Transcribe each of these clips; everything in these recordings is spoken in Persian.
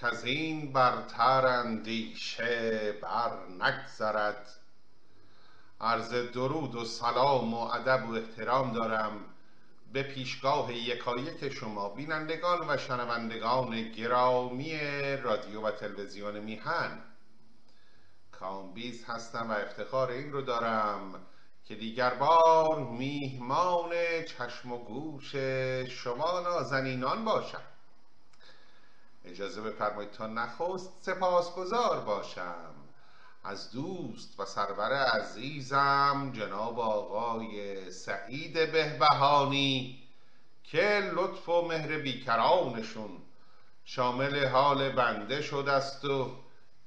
که از این برتر اندیشه بر نگذرد. عرض درود و سلام و ادب و احترام دارم به پیشگاه یکایک شما بینندگان و شنوندگان گرامی رادیو و تلویزیون میهن. کامبیز هستم و افتخار این رو دارم که دیگر بار میهمان چشم و گوش شما نازنینان باشم. اجازه بفرمایید تا نخست سپاسگزار باشم. از دوست و سرور عزیزم جناب آقای سعید بهبهانی که لطف و مهر بیکرانشون شامل حال بنده شده است و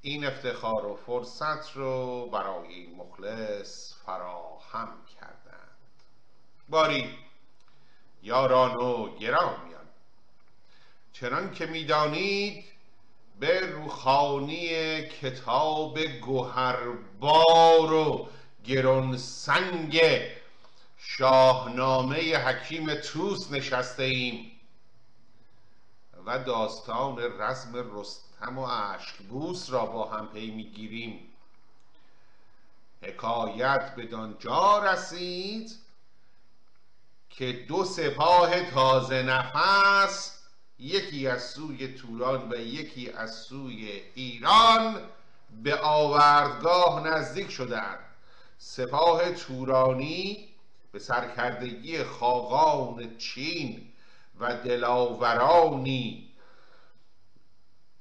این افتخار و فرصت رو برای مخلص فراهم کردند. باری یاران و گرامیان چنان که می‌دانید به روخانی کتاب گوهربار و گرانسنگ شاهنامه حکیم توس نشسته ایم و داستان رزم رستم و اشکبوس را با هم پی می‌گیریم. حکایت به جا رسید که دو سپاه تازه نفس یکی از سوی توران و یکی از سوی ایران به آوردگاه نزدیک شدند. سپاه تورانی به سرکردگی خاقان چین و دلاورانی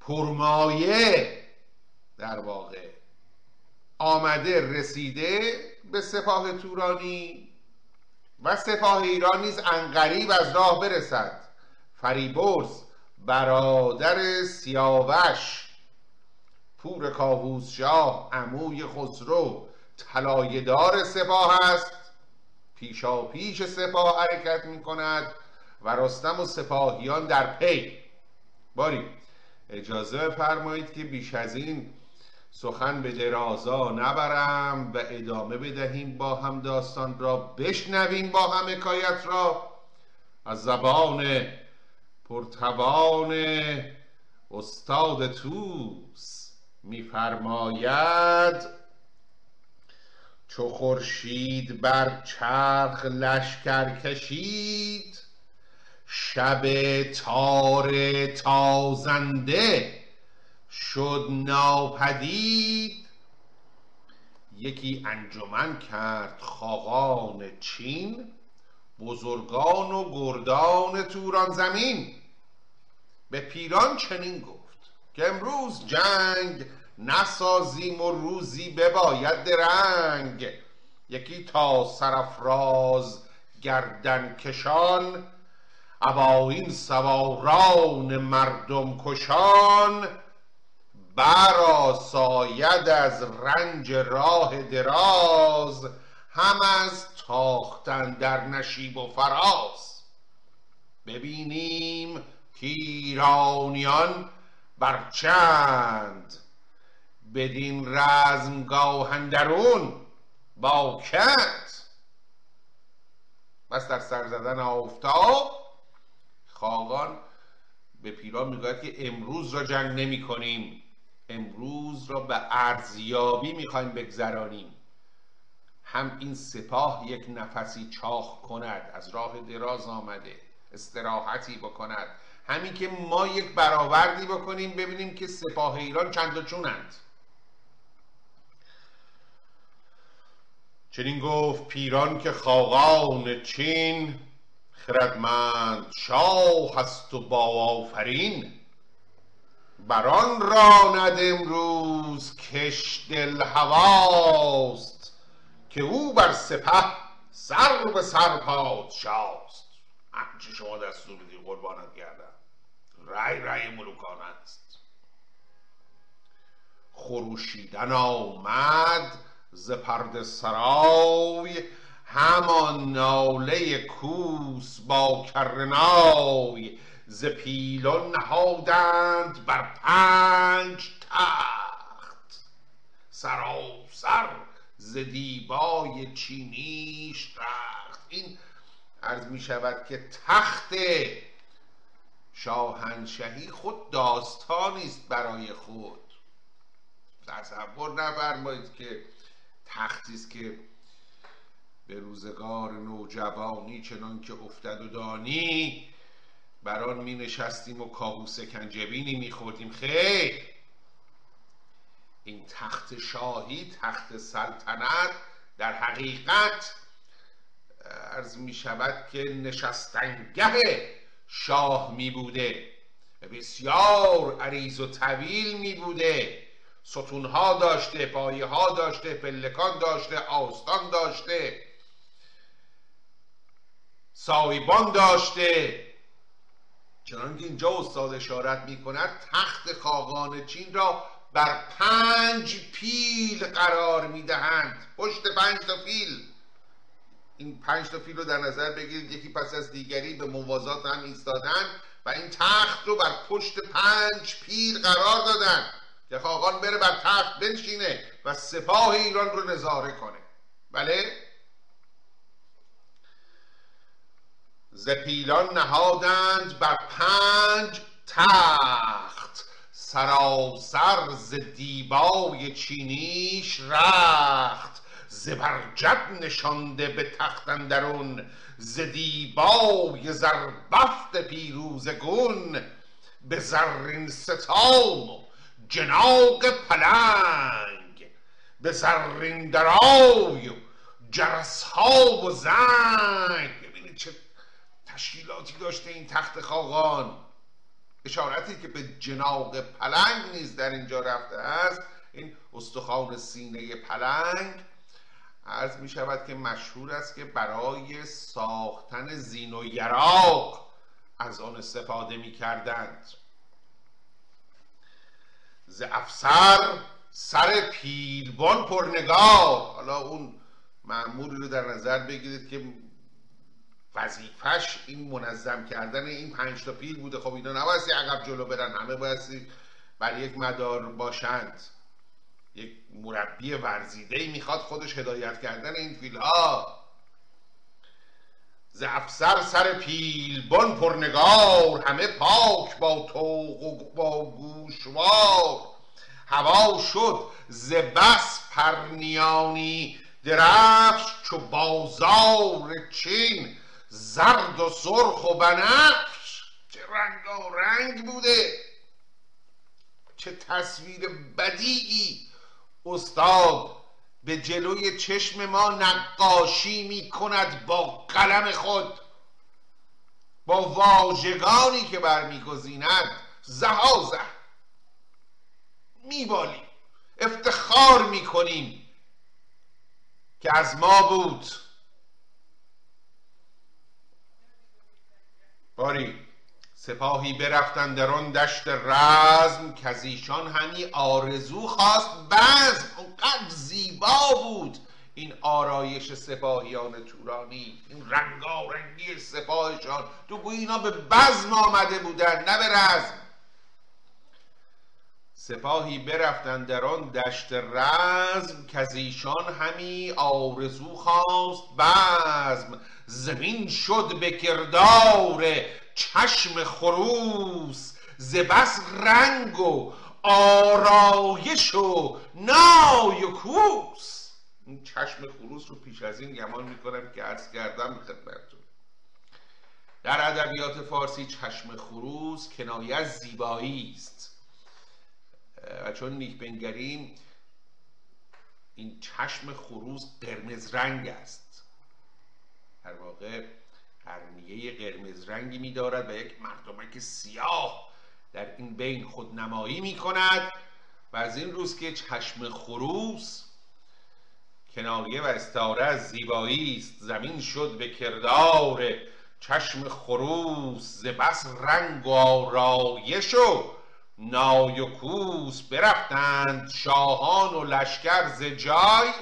پرمایه در واقع آمده رسیده به سپاه تورانی و سپاه ایران نیز انقریب از راه برسد. فریبرز برادر سیاوش پور کاووس شاه عموی خسرو طلایه‌دار سپاه است. پیشا پیش سپاه حرکت می کند و رستم و سپاهیان در پی. باری اجازه بفرمایید که بیش از این سخن به درازا نبرم و ادامه بدهیم با هم داستان را بشنویم با هم حکایت را. از زبان پرتوان استاد توس میفرماید چو خورشید بر چرخ لشکر کشید شب تار تازنده شد ناپدید. یکی انجمن کرد خاقان چین بزرگان و گردان توران زمین. به پیران چنین گفت که امروز جنگ نسازیم و روزی بباید درنگ. یکی تا سرفراز گردن کشان ابایین سواران مردم کشان برا ساید از رنج راه دراز. هم از تاختن در نشیب و فراز. ببینیم پیرانیان بر چند بدین رزمگاه اندرون با کت. بس در سر زدن آفتاب خاقان به پیران می‌گوید که امروز را جنگ نمی کنیم امروز را به ارزیابی می‌خوایم بگذرانیم. هم این سپاه یک نفسی چاخ کند از راه دراز آمده استراحتی بکند. همین که ما یک برآوردی بکنیم ببینیم که سپاه ایران چند و چونند. چنین گفت پیران که خاقان چین خردمند شاه هست و با آفرین. بران راند امروز کش دل هواست که او بر سپه سر به سر پادشاست. هرچه شما دستور بدی قربانت گردم. رای رای ملوکان است. خروشیدن آمد ز پرده سرای همان ناله کوس با کرنای ز پیلان نهادند بر پنج تخت. سراسر ز دیبای چینیش رخت این عرض می شود که تخت شاهنشهی خود داستانی است برای خود. تصور نفرمایید که تختی است که به روزگار نوجوانی چنان که افتد و دانی بران می نشستیم و کابوس کنجبینی می خوردیم. خیر! این تخت شاهی تخت سلطنت در حقیقت عرض می شود که نشستنگه شاه می بوده بسیار عریض و طویل می بوده. ستونها داشته پایه ها داشته پلکان داشته آستان داشته سایبان داشته. چنانکه که اینجا استاد اشارت می کند تخت خاقان چین را بر پنج پیل قرار می دهند پشت پنج تا پیل. این پنج تا فیل رو در نظر بگیرید. یکی پس از دیگری به موازات هم ایستادن و این تخت رو بر پشت پنج پیل قرار دادن. که خاقان بره بر تخت بنشینه و سپاه ایران رو نظاره کنه. بله؟ ز پیلان نهادند بر پنج تخت. سراسر ز دیبای چینیش رخت زبرجد نشانده به تخت اندرون ز دیبای زربفت پیروز گون به زرین ستام و جناق پلنگ به زرین درای و جرسها و زنگ. ببینید چه تشکیلاتی داشته این تخت خاقان. اشارتی که به جناق پلنگ نیز در اینجا رفته است این استخوان سینه پلنگ. عرض می شود که مشهور است که برای ساختن زین و یراق از آن استفاده می کردند. ز افسر سر پیلبان پرنگار. حالا اون معمولی رو در نظر بگیرید که وظیفش این منظم کردن این پنج تا پیل بوده. خب اینا نبایستی عقب جلو برن همه بایستی بر یک مدار باشند. یک مربی ورزیده ای می‌خواد خودش هدایت کردن این فیل ها ز افسر سر پیلبان پرنگار همه پاک با توق و با گوشوار. هوا شد ز بس پرنیانی درفش چو بازار چین. زرد و سرخ و بنفش. چه رنگ بوده. چه تصویر بدیعی. استاد به جلوی چشم ما نقاشی می کند با قلم خود. با واژگانی که برمیگزیند. زهازه. میبالیم. افتخار می‌کنیم. که از ما بود. باری سپاهی برفتن در آن دشت رزم که ایشان همی آرزو خواست بزم. اونقدر زیبا بود این آرایش سپاهیان تورانی این رنگارنگی سپاهشان تو گوی اینا به بزم آمده بودن نه به رزم. سپاهی برفتن در آن دشت رزم که ایشان همی آرزو خواست بزم. زمین شد به کردار چشم خروس ز بس رنگ و آرایش و نای و کوس. این چشم خروس رو پیش از این گمان می‌کنم که عرض کردم خدمتتون. در ادبیات فارسی چشم خروس کنایه از زیبایی است. و چون نیک بنگریم این چشم خروس قرمز رنگ است. در واقع قرنیه قرمز رنگی می دارد و یک مردمک سیاه در این بین خود نمایی می کند و از این روز که چشم خروس کنایه و استعاره از زیبایی است زمین شد به کردار چشم خروس ز بس رنگ و آرایش و نای و کوس برفتند شاهان و لشکر ز جای.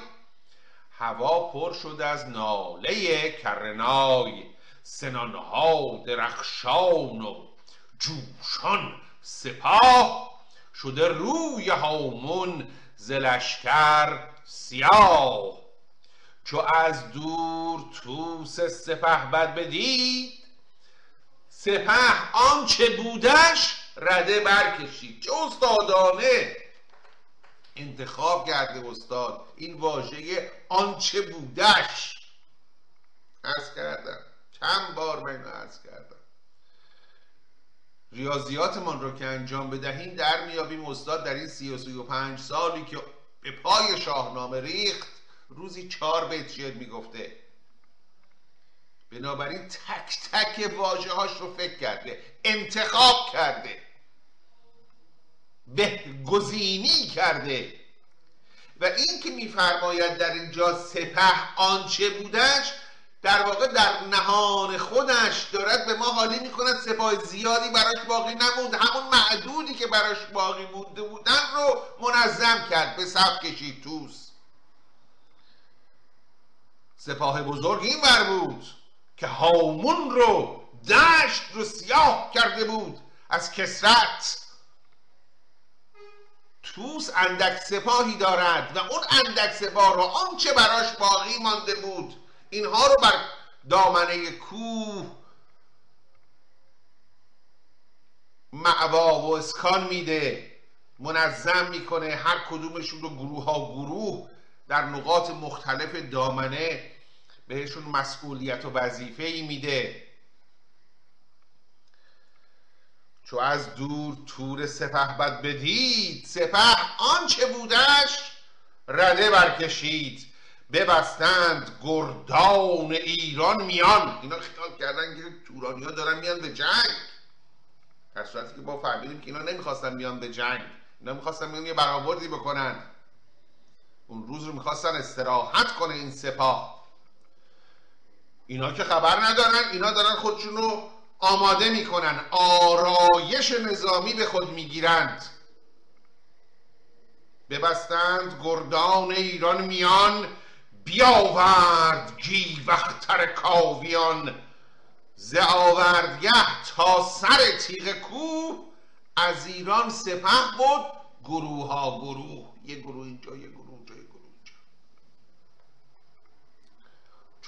هوا پر شد از ناله کرنای سنانها درخشان و جوشان سپاه. شده روی هامون ز لشکر سیاه. چو از دور توس سپه بد بدید سپه آنچه بودش رده برکشید. چه استادانه! انتخاب کرده استاد. این واژه آنچه بودش. ارز کردم. چند بار من ارز کردم. ریاضیاتمان رو که انجام بدهیم در میابیم استاد در این سی و سی و پنج سالی که به پای شاهنامه ریخت روزی چهار بیت شعر می‌گفته. بنابراین تک تک واجه هاش رو فکر کرده انتخاب کرده. بهگزینی کرده. و این که میفرماید در اینجا سپه آنچه بودش در واقع در نهان خودش دارد به ما حالی می‌کند سپاه زیادی براش باقی نموند. همون معدودی که براش باقی مونده بودن رو منظم کرد. به صف کشید توس سپاه بزرگ این بر بود که هامون رو دشت رو سیاه کرده بود. از کسرت توس اندک سپاهی دارد و اون اندک سپاه رو آنچه براش باقی مانده بود اینها رو بر دامنه کوه معوا و اسکان میده منظم می‌کنه هر کدومشون رو گروه ها گروه در نقاط مختلف دامنه بهشون مسئولیت و وظیفه ای میده. چو از دور تور سپه بد بدید سپه آنچه بودش؟ رده برکشید. ببستند گردان ایران میان. اینا خیال کردن که تورانی ها دارن میان به جنگ. در صورتی که با فهمیدیم که اینا نمی‌خواستن میان به جنگ. اینا می‌خواستن میان یه برآوردی بکنن. اون روز رو می‌خواستن استراحت کنه این سپاه. اینا که خبر ندارن اینا دارن خودشون رو آماده می‌کنن آرایش نظامی به خود می‌گیرند. ببستند گردان ایران میان بیاورد گیوختر کاویان. ز آوردگه تا سر تیغ کوه از ایران سپه بود گروه ها گروه. یه گروه اینجا یه گروه اینجا یه گروه اینجا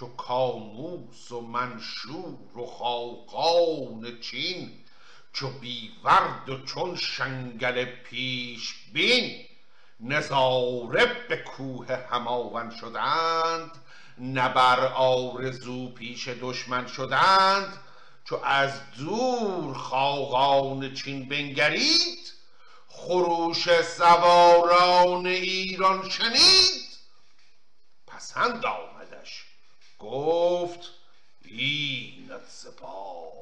چو کاموس و منشور و خاقان چین چو بیورد و چون شنگل پیش بین. نظاره به کوه هماون شدند نبر آرزو پیش دشمن شدند. چو از دور خاقان چین بنگرید خروش سواران ایران شنید. پسند آمدش گفت اینت سپاه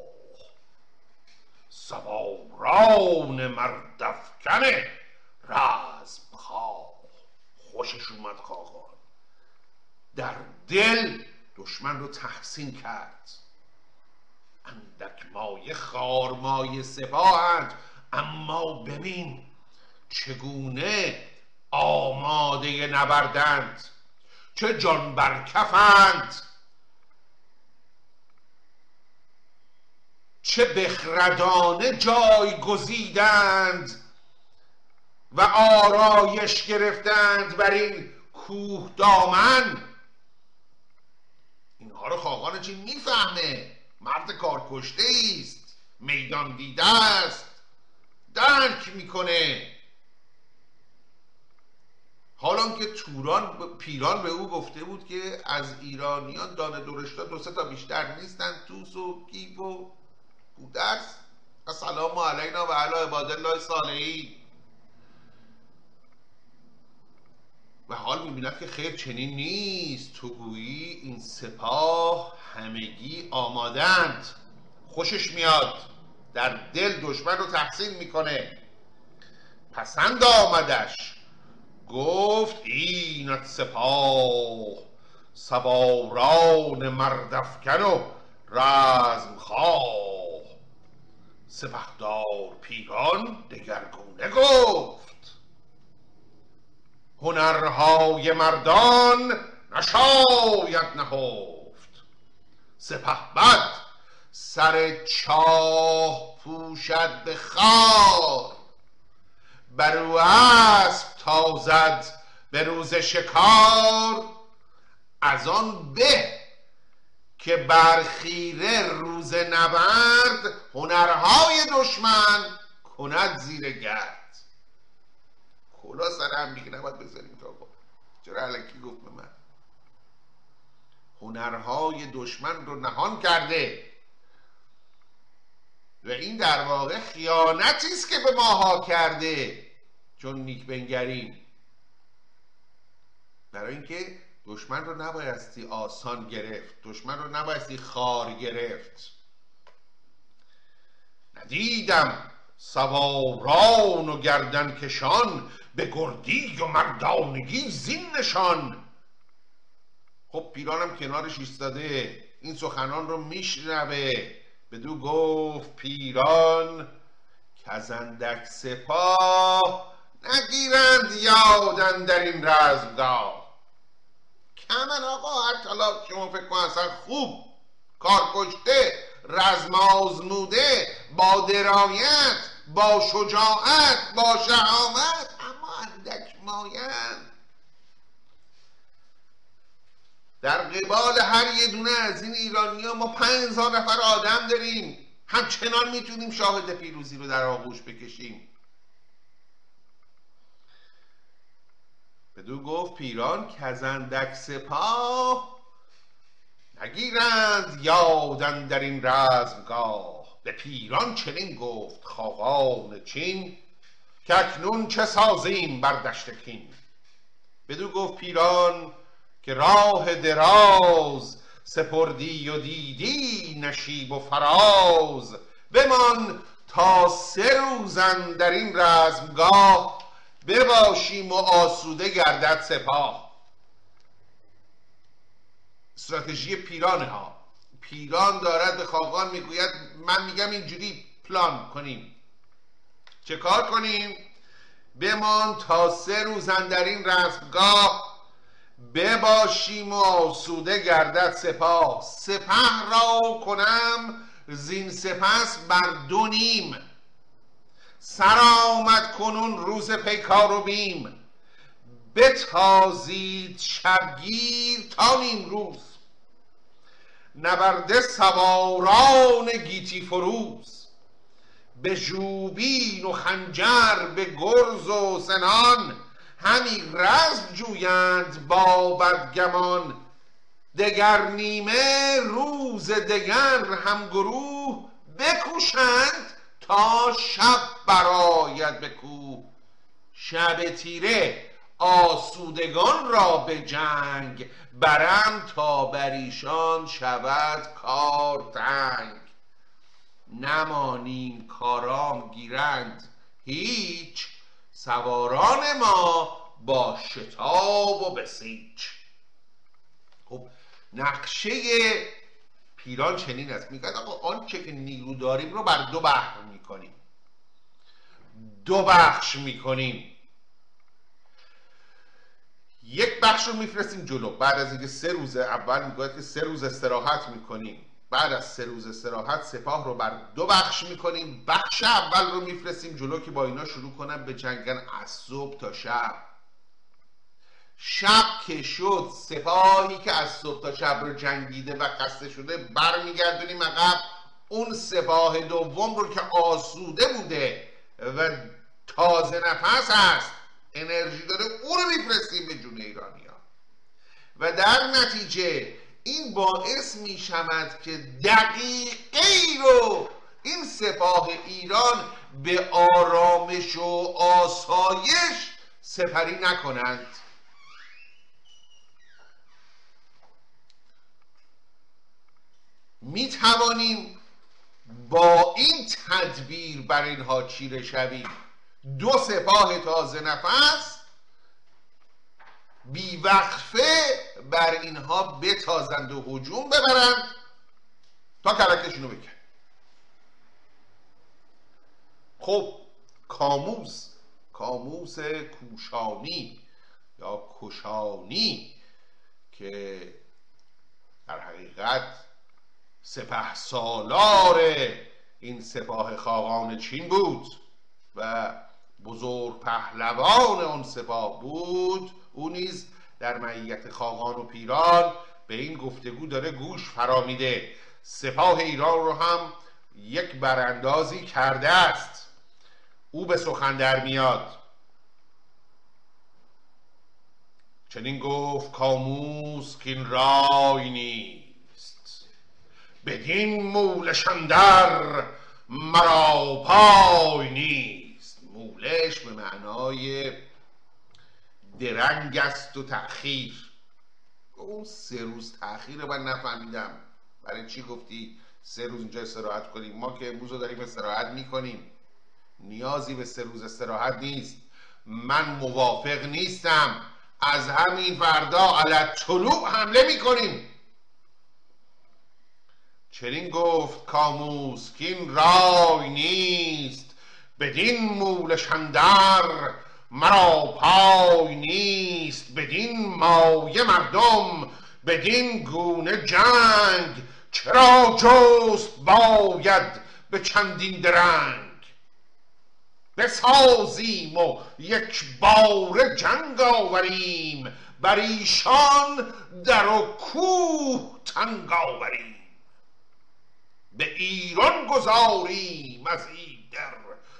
سواران مردفکن رزم خواه خوشش اومد خاقان. در دل دشمن رو تحسین کرد. اندک مایه خارمایه سپاهند اما ببین چگونه آماده نبردند. چه جان برکفند چه بخردانه جای گزیدند و آرایش گرفتند بر این کوه دامن. اینها رو خاقان چین می‌فهمه. مرد کارکشته است. میدان دیده است. درک می‌کنه. حالا که توران پیران به او گفته بود که از ایرانیان دانه درشتا دو سه تا بیشتر نیستن توس و گیو و گودرس السلام علینا و علی عباد الله صالحین. و حال می‌بیند که خیر چنین نیست. تو گویی این سپاه همگی آمادند. خوشش میاد. در دل دشمن رو تحسین می‌کنه. پسند آمدش. گفت اینت سپاه. سواران مردفکن و رزم خواه سپهدار پیران دگرگونه گفت هنرهای مردان نشاید نهفت. سپه بد سر چاه پوشد به خار بر او اسب تازد به روز شکار. از آن به که برخیره روز نبرد هنرهای دشمن کند زیر گرد. کلا سر هم دیگه نباید بذاریم تا با. چرا علکی گفت به من؟ هنرهای دشمن رو نهان کرده. و این در واقع خیانتی است که به ماها کرده. چون نیک بنگریم. برای اینکه دشمن رو نبایستی آسان گرفت. دشمن رو نبایستی خار گرفت. ندیدم سواران و گردن کشان به گردی و مردانگی زین نشان. خب پیرانم کنارش ایستاده. این سخنان رو میشنوه. بدو گفت پیران کزندک سپاه نگیرند یادن در این رزمگاه کمن آقا هر حالا شما فکر کن اصلا خوب کار کشته رزم آزموده با درایت با شجاعت با شهامت اما اندک مایند. در قبال هر یه دونه از این ایرانی ها ما پنج نفر آدم داریم. همچنان می‌تونیم شاهد پیروزی رو در آغوش بکشیم. بدو گفت پیران کزندک سپاه نگیرند یادن در این رزمگاه. به پیران چنین گفت خاقان چین که اکنون چه سازیم بر دشت کین. بدو گفت پیران که راه دراز سپردی و دیدی نشیب و فراز. بمان تا سه روزن در این رزمگاه بباشیم و آسوده گردد سپاه. استراتژی پیرانه ها. پیران دارد به خاقان می‌گوید من میگم اینجوری پلان کنیم. چه کار کنیم؟ بمان تا سه روزن در این رزمگاه بباشیم و آسوده گردد سپاه. سپه را کنم زین سپس بر دو نیم. سر آمد کنون روز پیکار و بیم. بتازید شبگیر تا نیم روز. نبرده سواران گیتی فروز. به ژوبین و خنجر به گرز و سنان. همی رزم جویند با بدگمان. دگر نیمه روز دگر هم گروه بکوشند. تا شب براید به کوه. شب تیره آسودگان را به جنگ برند تا بر ایشان شود کار تنگ. نمانیم کارام گیرند هیچ سواران ما با شتاب و بسیج خب نقشه پیران چنین است. میگه آقا آنچه که نیرو داریم رو بر دو بحر می‌کنیم. دو بخش می‌کنیم. یک بخش رو میفرستیم جلو. بعد از اینکه سه روز اول میگه که سه روز استراحت می‌کنیم. بعد از سه روز استراحت سپاه رو بر دو بخش می‌کنیم. بخش اول رو میفرستیم جلو که با اینا شروع کنن به جنگن از صبح تا شب. شب که شد سپاهی که از صبح تا شب رو جنگیده و خسته شده برمیگردونیم عقب. اون سپاه دوم رو که آسوده بوده و تازه نفس هست انرژی داره او رو میفرستیم به جون ایرانیا و در نتیجه این باعث می شود که دقیقی رو این سپاه ایران به آرامش و آسایش سپری نکنند. می توانیم با این تدبیر بر اینها چیره شویم. دو سپاه تازه نفس بیوقفه بر اینها بتازند و هجوم ببرند تا کلکشونو بکن. خب کاموس کاموس کوشانی یا کشانی که در حقیقت سپه سالار این سپاه خاقان چین بود و بزرگ پهلوان آن سپاه بود. او نیز در معیت خاقان و پیران به این گفتگو داره گوش فرامیده. سپاه ایران رو هم یک براندازی کرده است. او به سخن در میاد. چنین گفت کاموس که این رای نیست. بدین مولش اندر مرا پای نیست. مولش به معنای درنگ است و تأخیر. اون سه روز تأخیر من نفهمیدم. برای چی گفتی سه روز اینجا استراحت کنیم؟ ما که امروز رو داریم استراحت می‌کنیم. نیازی به سه روز استراحت نیست. من موافق نیستم. از همین فردا علت طلوع حمله می‌کنیم. چنین گفت کاموس که این رای نیست. بدین مولش اندر مرا پای نیست. بدین مایه مردم بدین گونه جنگ. چرا جست باید به چندین درنگ؟ بسازیم و یک بار جنگ آوریم. بر ایشان در و کوه تنگ آوریم. به ایران گذاریم از این در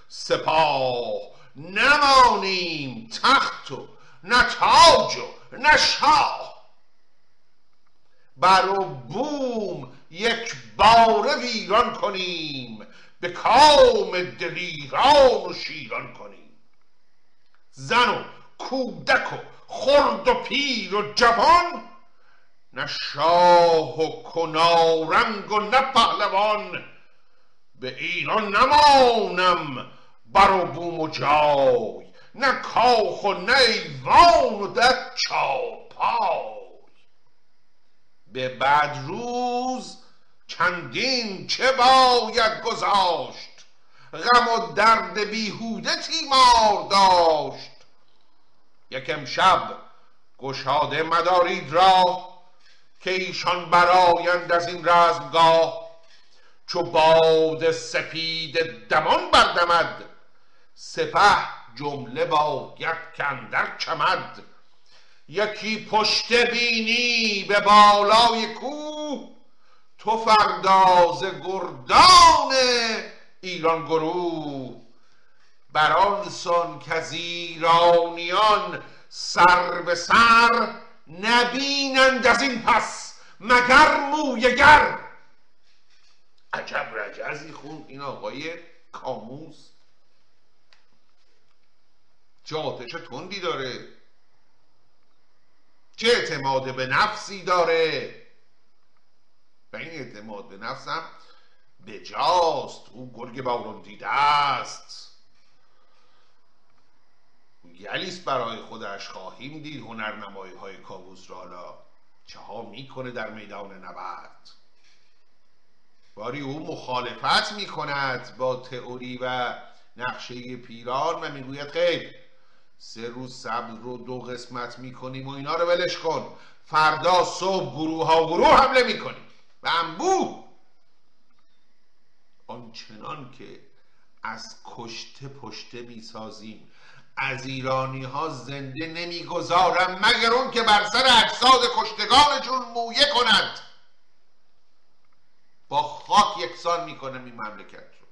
سپاه. نمانیم تخت و نه تاج و نه شاه. بر و بوم یک باره ویران کنیم به کام دلیران و شیران کنیم. زن و کودک و خرد و پیر و جوان نه شاه و کنارنگ و نه پهلوان. به ایران نمانم بر و بوم و جای. نه کاخ و نه ایوان و در چاپای. به بد روز چندین چه باید گذاشت؟ غم و درد بیهوده تیمار داشت. یکم شب گشاده مدارید را که ایشان برایند از این رزمگاه چو باد سپید دمان بردمد سپه جمله باید کندر چمد یکی پشت بینی به بالای کوه تو فرداز گردان ایران گروه. بران سان که از ایرانیان سر به سر نبینند از این پس مگر مویگر عجب رجزی خون. این آقای کاموس چه آتش تندی داره. چه اعتماد به نفسی داره؟ و این اعتماد به نفسم بجاست. او گرگ بارون دیده است. گلیس برای خودش خواهیم دید هنرنمایی های کابوس را حالا. چه ها می‌کنه در میدان نبرد؟ باری او مخالفت می‌کند با تئوری و نقشه پیران و می‌گوید خیر سه روز سبز رو دو قسمت می‌کنیم و اینا رو ولش کن. فردا صبح گروه ها گروه حمله می‌کنیم. و انبوه! آنچنان که از کشته پشته می‌سازیم از ایرانی ها زنده نمی‌گذارم مگر اون که بر سر اجساد کشتگانشون مویه کند. با خاک یکسان می‌کنم این مملکت رو.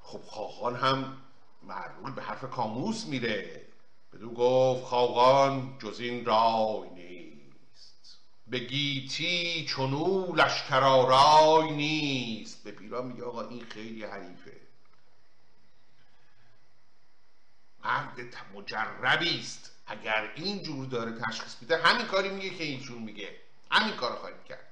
خب خاقان هم معلول به حرف کاموس میره. بدو گفت خاقان جز این رای نیست. به گیتی چونو لشکرارای نیست. به پیران میگه آقا این خیلی حریفه. مرد مجربی است. اگر این جور داره تشخیص میده همین کاری میگه که اینجور میگه. همین کار خواهیم کرد.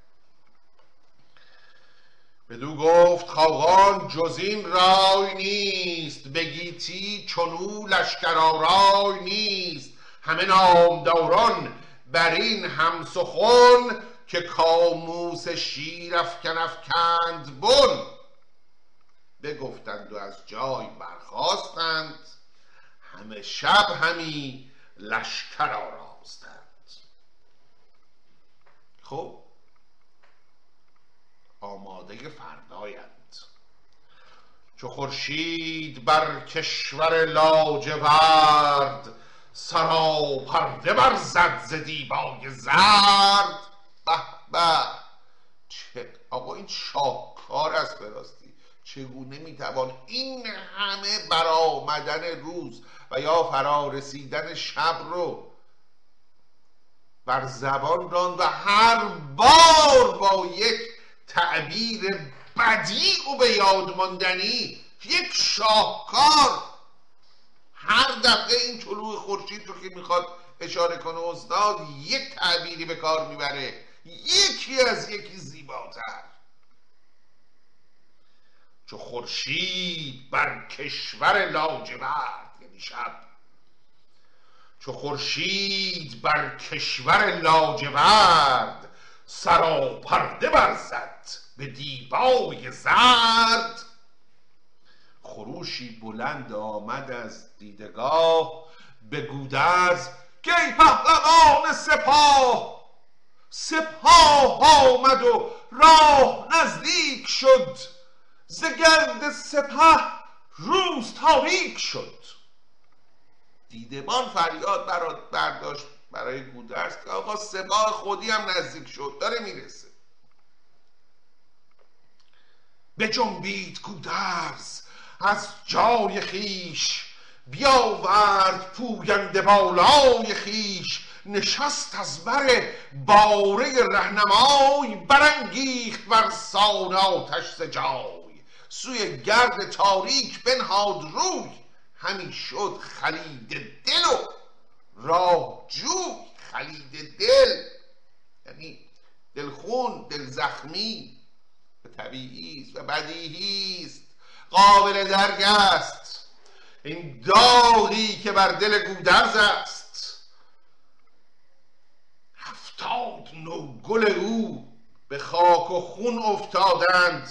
بدو گفت خاقان جز این رای نیست. بگیتی چونو لشکرارای نیست. همه نامداران بر این همسخن که کاموس شیر افکن افکند بن. بگفتند و از جای برخواستند همه شب همی لشکر آراستند. خب آماده فردایند. چو خورشید بر کشور لاجورد بر زد ز دیبای زرد. به به. چه آقا این شاهکار است براستی چگونه می‌توان این همه برآمدن روز و یا فرا رسیدن شب رو بر زبان راند و هر بار با یک تعبیر بدیع و به یاد ماندنی یک شاهکار هر دفعه این طلوع خورشید رو که می‌خواد اشاره کنه استاد یک تعبیری به کار می‌بره. یکی از یکی زیباتر. چو خورشید بر کشور لاجورد شب چو خورشید بر کشور لاجورد سراپرده برزد به دیبای زرد. خروشی بلند آمد از دیدگاه به گودرز ای پهلوان سپاه! سپاه آمد و راه نزدیک شد ز گرد سپه روز تاریک شد. دیدبان فریاد برداشت برای گودرز که آقا سپاه خودی هم نزدیک شد داره می‌رسه. به جنبید گودرز از جای خیش بیاورد پوینده بالای خیش نشست از بر باره رهنمای برانگیخت بر سان آتش جای سوی گرد تاریک بنهاد روی همی شد خلید دل و راه جوی خلید دل. یعنی دلخون دل زخمی طبیعی است و بدیهی است. قابل درک است. این داغی که بر دل گودرز است. هفتاد نو گل او به خاک و خون افتادند.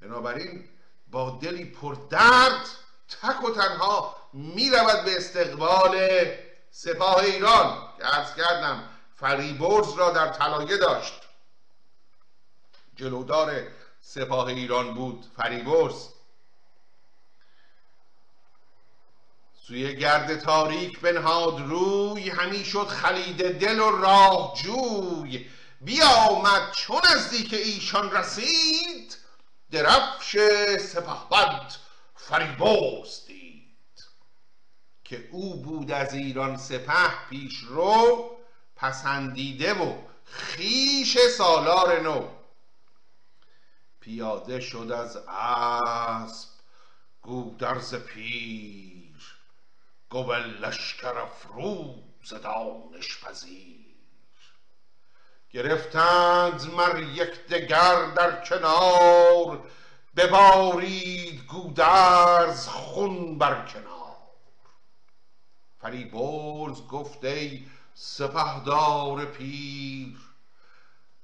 بنابراین با دلی پر درد تک و تنها می رود به استقبال سپاه ایران که ارز کردم فریبرز را در طلایه داشت. جلودار سپاه ایران بود فریبرز. سوی گرد تاریک بنهاد روی همی شد خلید دل و راه جوی. بیامد چون نزدیک ایشان رسید درفش سپهبد فریبرز دید. که او بود از ایران سپه پیش رو پسندیده و خیش سالار نو. پیاده شد از اسب گودرز پیر گوه لشکر افروز دانش پذیر گرفتند مر یکدیگر در کنار ببارید گودرز خون بر کنار. فریبرز گفت ای سپهدار پیر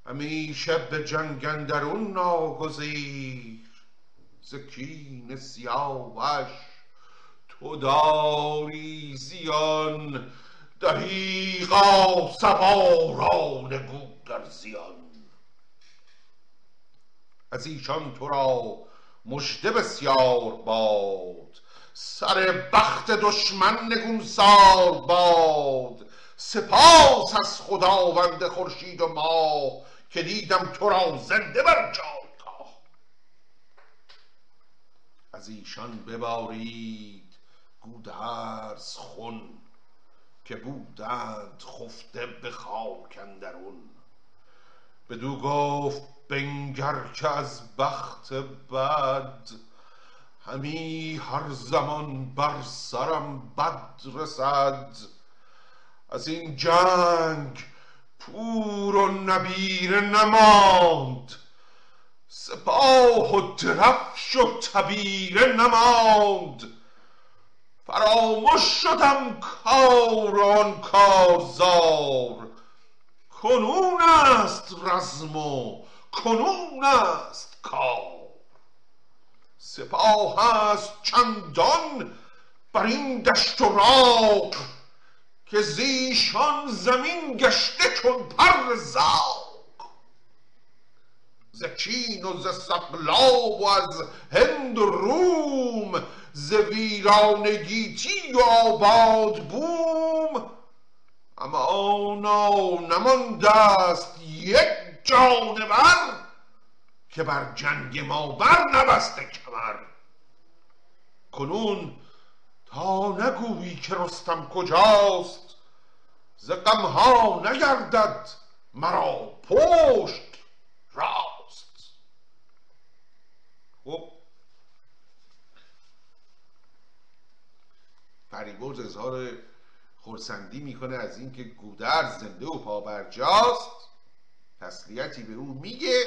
همیشه به جنگ اندرون ناگزیر. ز کین سیاوش تو داری زیان دهیقا سواران گودرزیان از ایشان تو را مژده بسیار باد سر بخت دشمن نگونسار باد. سپاس از خداوند خورشید و ماه که دیدم تو را زنده بر جایگاه از ایشان ببارید گودرز خون که بودند خفته به خاک اندرون. بدو گفت بنگر که از بخت بد همی هر زمان بر سرم بد رسد. از این جنگ پور و نبیره نماند سپاه و درفش و تبیره نماند. فراموش شدم کار آن کارزار کنون است رزم و کنون است کار. سپاه است چندان بر این دشت و راق که زیشان زمین گشته چون پر زاق ز چین و ز سقلاب و از هند و روم ز ویران گیتی و آباد بوم اما نمانده است یک جانور که بر جنگ ما بر نبسته کمر کنون تا نگویی که رستم کجاست ز غمها نگردد مرا پشت راست خب فریبرز اظهار خورسندی می‌کنه از اینکه گودرز زنده و پابرجاست. تسلیتی به او میگه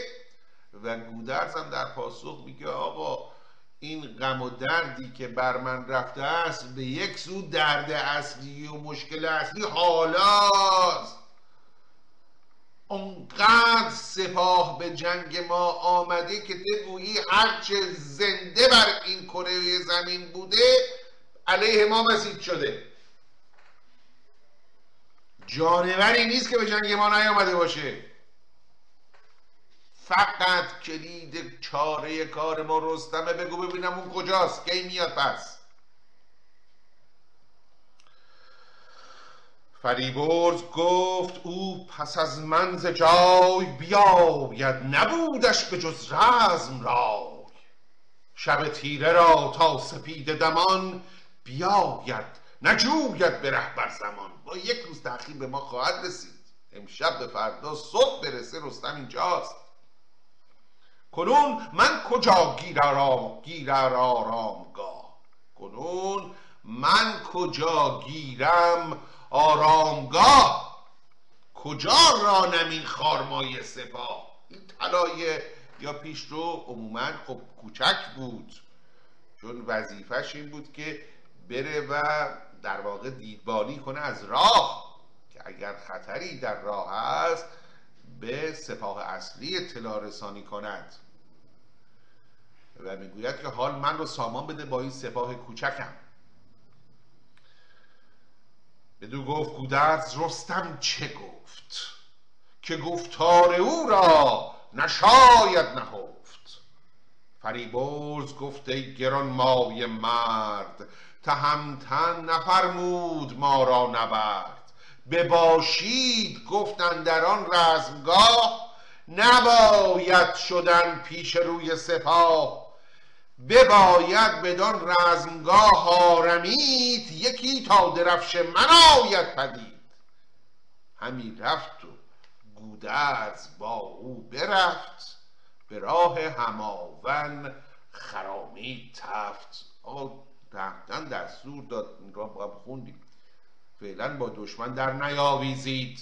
و گودرز هم در پاسخ میگه آقا این غم و دردی که بر من رفته است به یک سو درد اصلی و مشکل اصلی حالاست. اونقدر سپاه به جنگ ما آمده که گویی هرچه زنده بر این کره زمین بوده علیه ما مسید شده. جانوری نیست که به جنگ ما نیامده باشه. فقط کلید چاره کار ما رستمه بگو ببینم اون کجاست کی میاد پس؟ فریبرز گفت او پس از من ز جای بیاید نبودش به جز رزم رای. شب تیره را تا سپید دمان بیاید. نجوید به رهبر زمان. با یک روز تأخیر به ما خواهد رسید. امشب به فردا صبح برسه رستم اینجاست. کنون من کجا گیر آرام گیر آرامگاه کنون من کجا گیرم آرامگاه کجا رانم این خارمای سپاه؟ این طلای یا پیشرو عموما خب کوچک بود. چون وظیفش این بود که بره و در واقع دیدبانی کنه از راه که اگر خطری در راه است به سپاه اصلی اطلاع رسانی کند. و می‌گوید که حال من رو سامان بده با این سپاه کوچکم. بدو گفت گودرز رستم چه گفت؟ که گفتار او را نشاید نهفت. فریبرز گفت ای گران مای مرد تهمتن نفرمود ما را نبرد. بباشید گفتن در آن رزمگاه نباید شدن پیش روی سپاه. بباید بدان رزمگاه آرمید یکی تا درفش من آید پدید. همی رفت و گودرز با او برفت به راه هماون خرامی تفت. آقا رفتن دستور داد با خوندیم. فعلا با دشمن در نیاویزید.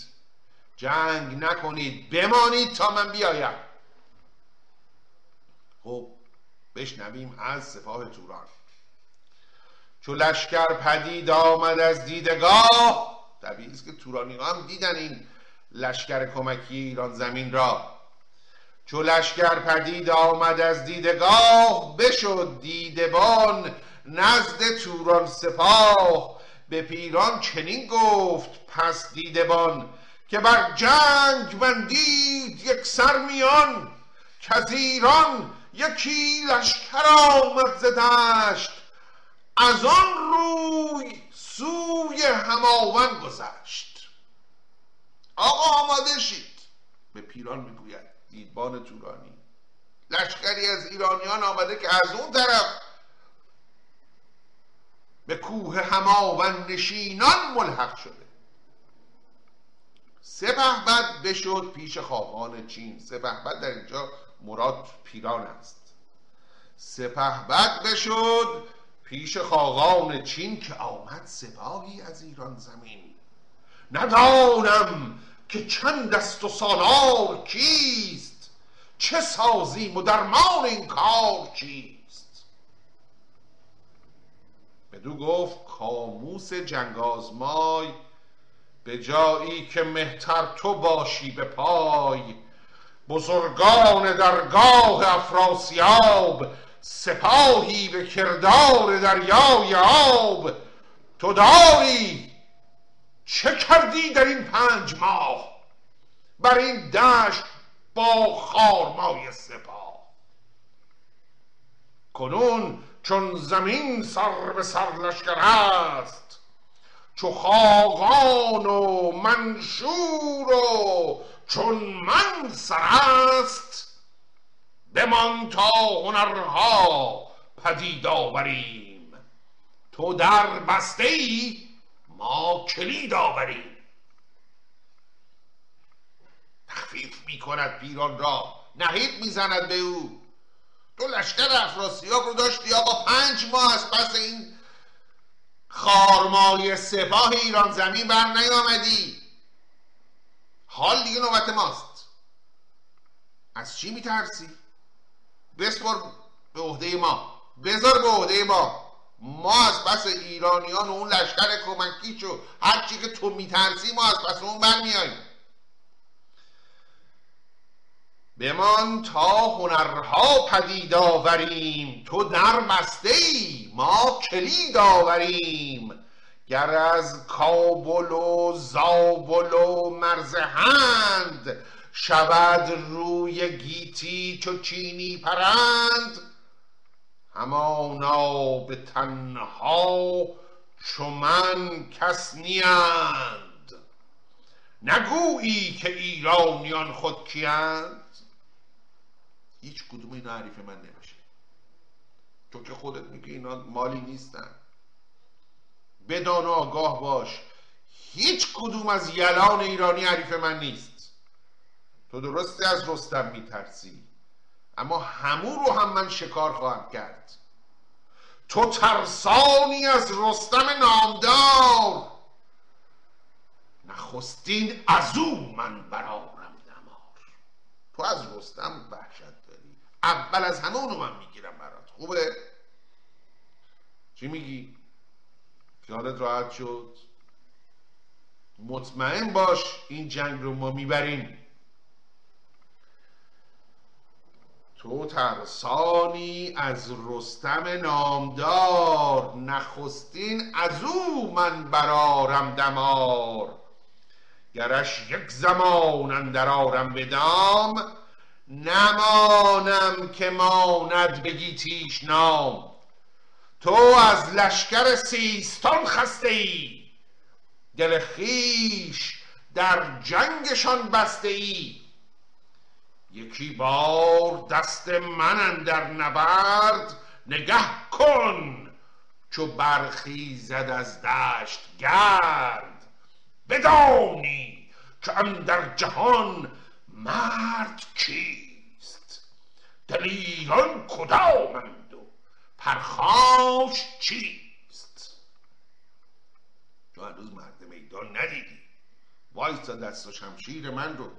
جنگ نکنید. بمانید تا من بیایم. خب بشنویم از سپاه توران. چو لشکر پدید آمد از دیدگاه طبیعی است که تورانی هم دیدن این لشکر کمکی ایران زمین را. چو لشکر پدید آمد از دیدگاه بشد دیدبان نزد توران سپاه به پیران چنین گفت پس دیدبان که بر جنگ بندید یک سر میان که از یکی لشکر آمد ز دشت. از آن روی سوی هماون گذشت. آقا آماده شید. به پیران می‌گوید دیدبان تورانی لشکری از ایرانیان آمده که از اون طرف به کوه هماون نشینان ملحق شده. سپه بد بشد پیش خاقان چین. سپه بد در اینجا مراد پیران است. سپه بد بشد پیش خاقان چین که آمد سپاهی از ایران زمین. ندانم که چند دست و سالار کیست. چه سازیم و درمان این کار چیست. بدو گفت کاموس جنگ آزمای به جایی که مهتر تو باشی به پای. بزرگان درگاه افراسیاب سپاهی به کردار دریای آب. تو داری؟ چه کردی در این پنج ماه؟ بر این دشت با خارمای سپاه. کنون چون زمین سر به سر لشکر است چو خاقان و منشور و چون من سر است بمان تا هنرها پدید آوریم. تو در بسته ای ما کلید آوریم. تخفیف می کند پیران را نهید می‌زند به او. تو لشکر افراسیاب رو داشتی آقا پنج ماه از پس این خارمای سپاه ایران زمین بر نیامدی. حال دیگه نوبت ماست. از چی میترسی؟ بسپر به عهده ما. بذار به عهده ما. ما از پس ایرانیان و اون لشکر کمکیش و هر چی که تو میترسی ما از پس اون برمیاییم بمان تا هنرها پدید آوریم. تو در بسته ای ما کلید آوریم. گر از کابل و زابل و مرزهند شود روی گیتی چو چینی پرند همانا به تنها چو من کس نیند. نگویی که ایرانیان خود کیند؟ هیچ کدوم اینا حریف من نمیشه. تو که خودت میگی اینا مالی نیستن. بدان آگاه باش. هیچ کدوم از یلان ایرانی حریف من نیست. تو درسته از رستم میترسی. اما همو رو هم من شکار خواهم کرد. تو ترسانی از رستم نامدار. نخستین از او من برارم دمار تو از رستم وحشت اول از همه اونو من می‌گیرم برات. خوبه؟ چی میگی؟ خیالت راحت شد؟ مطمئن باش این جنگ رو ما می‌بریم. تو ترسانی از رستم نامدار نخستین از او من برارم دمار. گرش یک زمان اندر آرم به دام نمانم که ماند بگیتیش نام. تو از لشکر سیستان خسته ای. دل خیش در جنگشان بسته ای. یکی بار دست من در نبرد نگه کن چو برخیزد از دشت گرد. بدانی که اندر جهان مرد کیست؟ دلیران کدامند و پرخاش چیست؟ تو هنوز مرد میدان ندیدی. وایستا دست و شمشیر من رو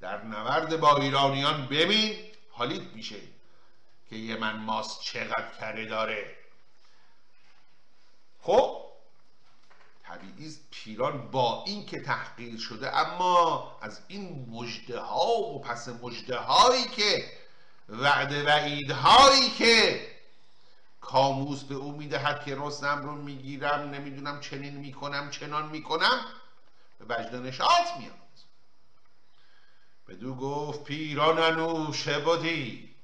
در نورد با ایرانیان ببین. حالیت میشه که یه من ماست چقدر کره داره. خب؟ طبیعی پیران با این که تحقیر شده اما از این مجده ها و پس مجده هایی که وعده وعیدهایی که کاموس به او می‌دهد که رستم رو می‌گیرم نمی‌دونم چنین می‌کنم چنان می‌کنم به وجد نشاط میاد بدو گفت پیران انوشه بودی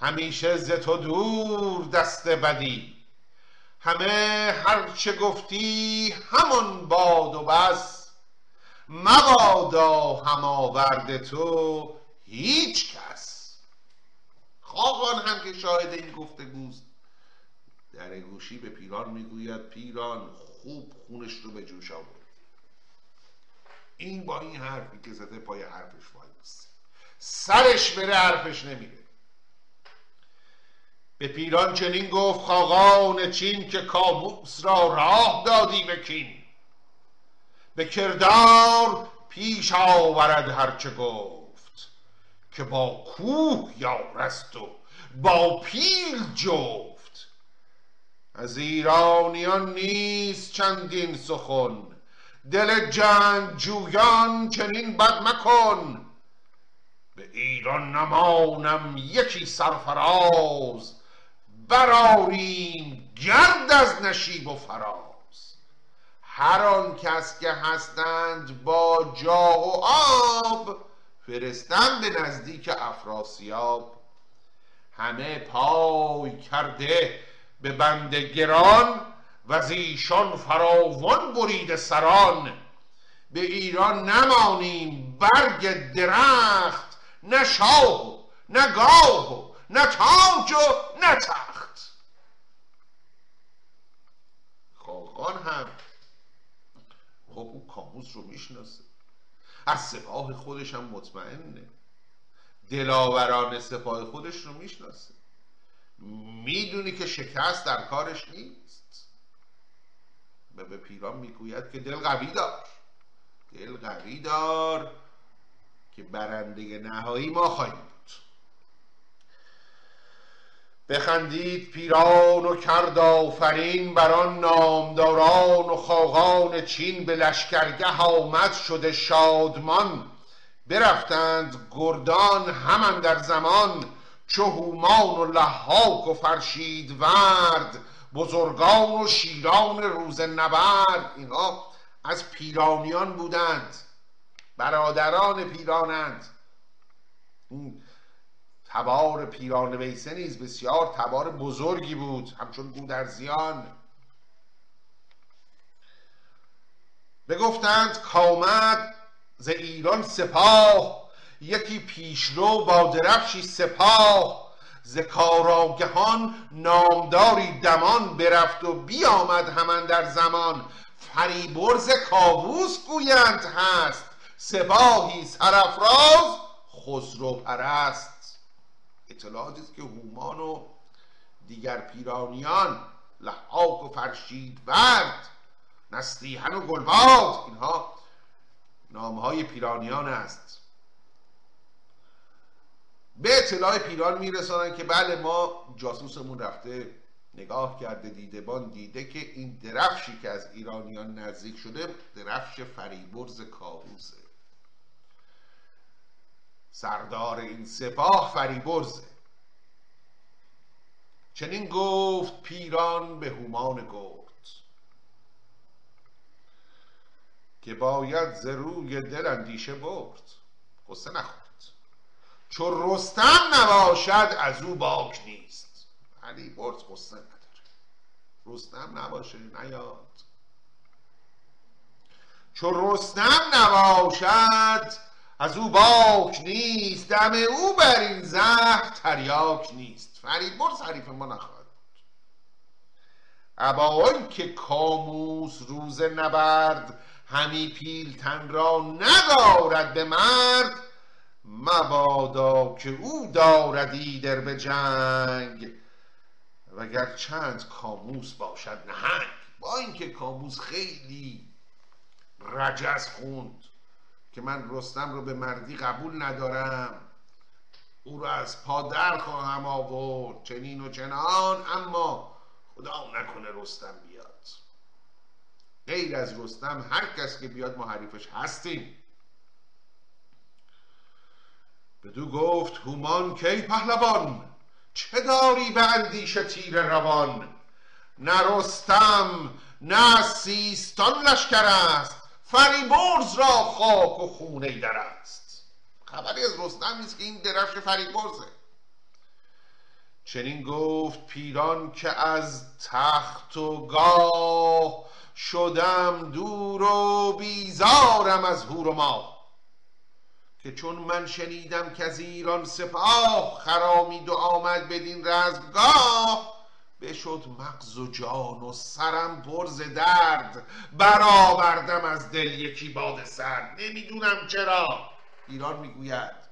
همیشه ز تو دور دست بدی. همه هرچه گفتی همان باد و بس. مبادا هم آورد تو هیچ کس. خاقان هم که شاهد این گفتگوست. در گوشی به پیران می‌گوید پیران خوب خونش رو به جوش آورد. این با این حرفی که زده پای حرفش وایست سرش بره حرفش نمیره. به پیران چنین گفت خاقان چین که کابوس را راه دادی به کین. به کردار پیش آورد هرچه گفت که با کوه یارست و با پیل جفت. از ایرانیان نیست چندین سخن دل جنگ جویان چنین بد مکن. به ایران نمانم یکی سرفراز براریم گرد از نشیب و فراز. هر آن کس که هستند با جاه و آب فرستم به نزدیک افراسیاب. همه پای کرده به بند گران و زیشان فراوان برید سران. به ایران نمانیم برگ درخت نه شاه و نه گاه و نه تاج و نه تخت. خاقان هم. خب او کاموس رو می‌شناسه. از سپاه خودش هم مطمئنه. دلاوران سپاه خودش رو می‌شناسه. می‌دونی که شکست در کارش نیست. و به پیران می‌گوید که دل قوی دار. دل قوی دار که برنده نهایی ما خواهیم بخندید پیران و کرد آفرین بر آن نامداران و خاقان چین به لشکرگه آمد شده شادمان. برفتند گردان همان در زمان چو هومان و لحاک و فرشید ورد بزرگان و شیران روز نبرد. اینها از پیرانیان بودند برادران پیرانند. تبار پیران ویسه نیز بسیار تبار بزرگی بود همچون گودرزیان. بگفتند کامد ز ایران سپاه یکی پیشرو با درفشی سپاه. ز کاراگهان نامداری دمان برفت و بیامد همان در زمان. فریبرز کاووس گویند هست سپاهی سرفراز خسرو پرست. اطلاعاتی است که هومان و دیگر پیرانیان لحاک و فرشید ورد نستیهن و گلباد اینها نامهای پیرانیان است. به اطلاع پیران میرسانند که بله ما جاسوسمون رفته نگاه کرده دیدبان دیده که این درفشی که از ایرانیان نزدیک شده درفش فریبرز کاووسه. سردار این سپاه فریبرزه چنین گفت پیران به هومان گفت که باید ز روی دل اندیشه برد. قصه نخورد. چو رستم نباشد از او باک نیست. علی برد قصه نداره. رستم نباشه نیاد. چو رستم نباشد از او باک نیست دم او بر این زهر تریاک نیست. فریبرز حریف ما نخواهد بود. ابا که کاموس روز نبرد همی پیلتن را ندارد به مرد مبادا که او دارد ایدر به جنگ. وگر چند کاموس باشد نهنگ. با اینکه کاموس خیلی رجز خوند. که من رستم رو به مردی قبول ندارم. او رو از پادر خواهم آورد. چنین و چنان اما خدا نکنه رستم بیاد. غیر از رستم هر کس که بیاد ما حریفش هستیم. بدو گفت هومان کی پهلوان؟ چه داری به اندیشه تیر روان؟ نه رستم نه سیستان لشکر است. فریبرز را خاک و خونه در است. خبری از رستم نیست که این درفش فریبرزه چنین گفت پیران که از تخت و گاه شدم دور و بیزارم از هور و ماه. که چون من شنیدم که از ایران سپاه خرامید و آمد بدین رزمگاه بشد مغز و جان و سرم پرز درد. برآوردم از دل یکی باد سرد. نمی‌دونم چرا. ایران می‌گوید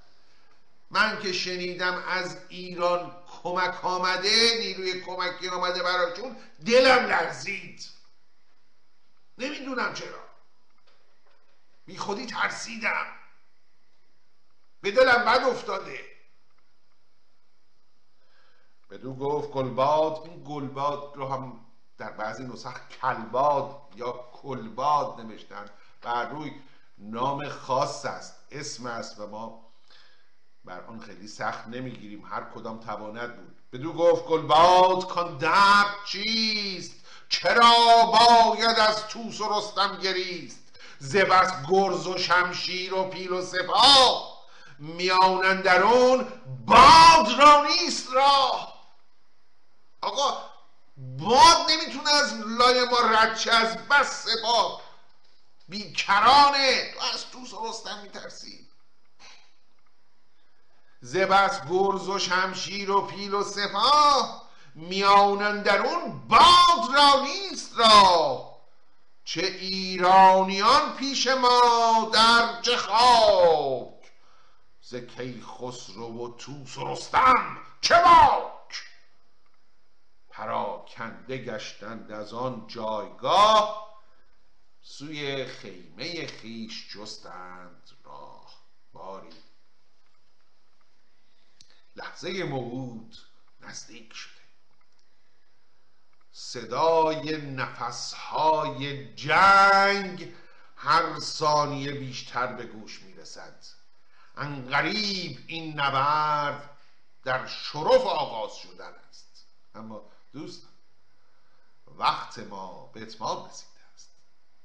من که شنیدم از ایران کمک آمده نیروی کمکی آمده براشون دلم لرزید. نمی‌دونم چرا. بی خودی ترسیدم. به دلم بد افتاده. بدو گفت گلباد این گلباد رو هم در بعضی نسخ کلباد یا کلباد نوشتن. بر روی نام خاص است اسم است و ما بر آن خیلی سخت نمی‌گیریم. هر کدام تواند بود. بدو گفت گلباد کان درد چیست؟ چرا باید از توس و رستم گریست؟ ز بس گرز و شمشیر و پیل و سپاه میان درون باد را نیست راه. آقا باد نمی‌تونه از لای ما رد از بس سپاه بیکرانه. تو از توس و رستم میترسی. ز بس گرز و شمشیر و پیل و سپاه میان درون باد را نیست را. چه ایرانیان پیش ما در چه خاک. ز کیخسرو و توس و چه باک پراکنده گشتند از آن جایگاه سوی خیمه خیش جستند راه باری. لحظه موعود نزدیک شده. صدای نفسهای جنگ هر ثانیه بیشتر به گوش می‌رسد. انقریب این نبرد در شرف آغاز شدن است. اما دوست وقت ما به اتمام رسیده است.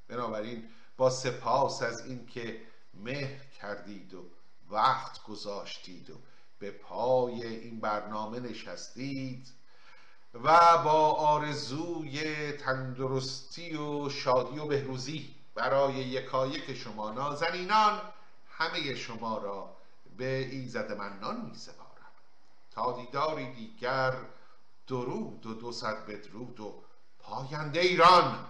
بنابراین با سپاس از اینکه مهر کردید و وقت گذاشتید و به پای این برنامه نشستید و با آرزوی تندرستی و شادی و بهروزی برای یکایک شما نازنینان همه شما را به ایزد منان می سپارم تا دیداری دیگر درود و دو صد بدرود و پاینده ایران.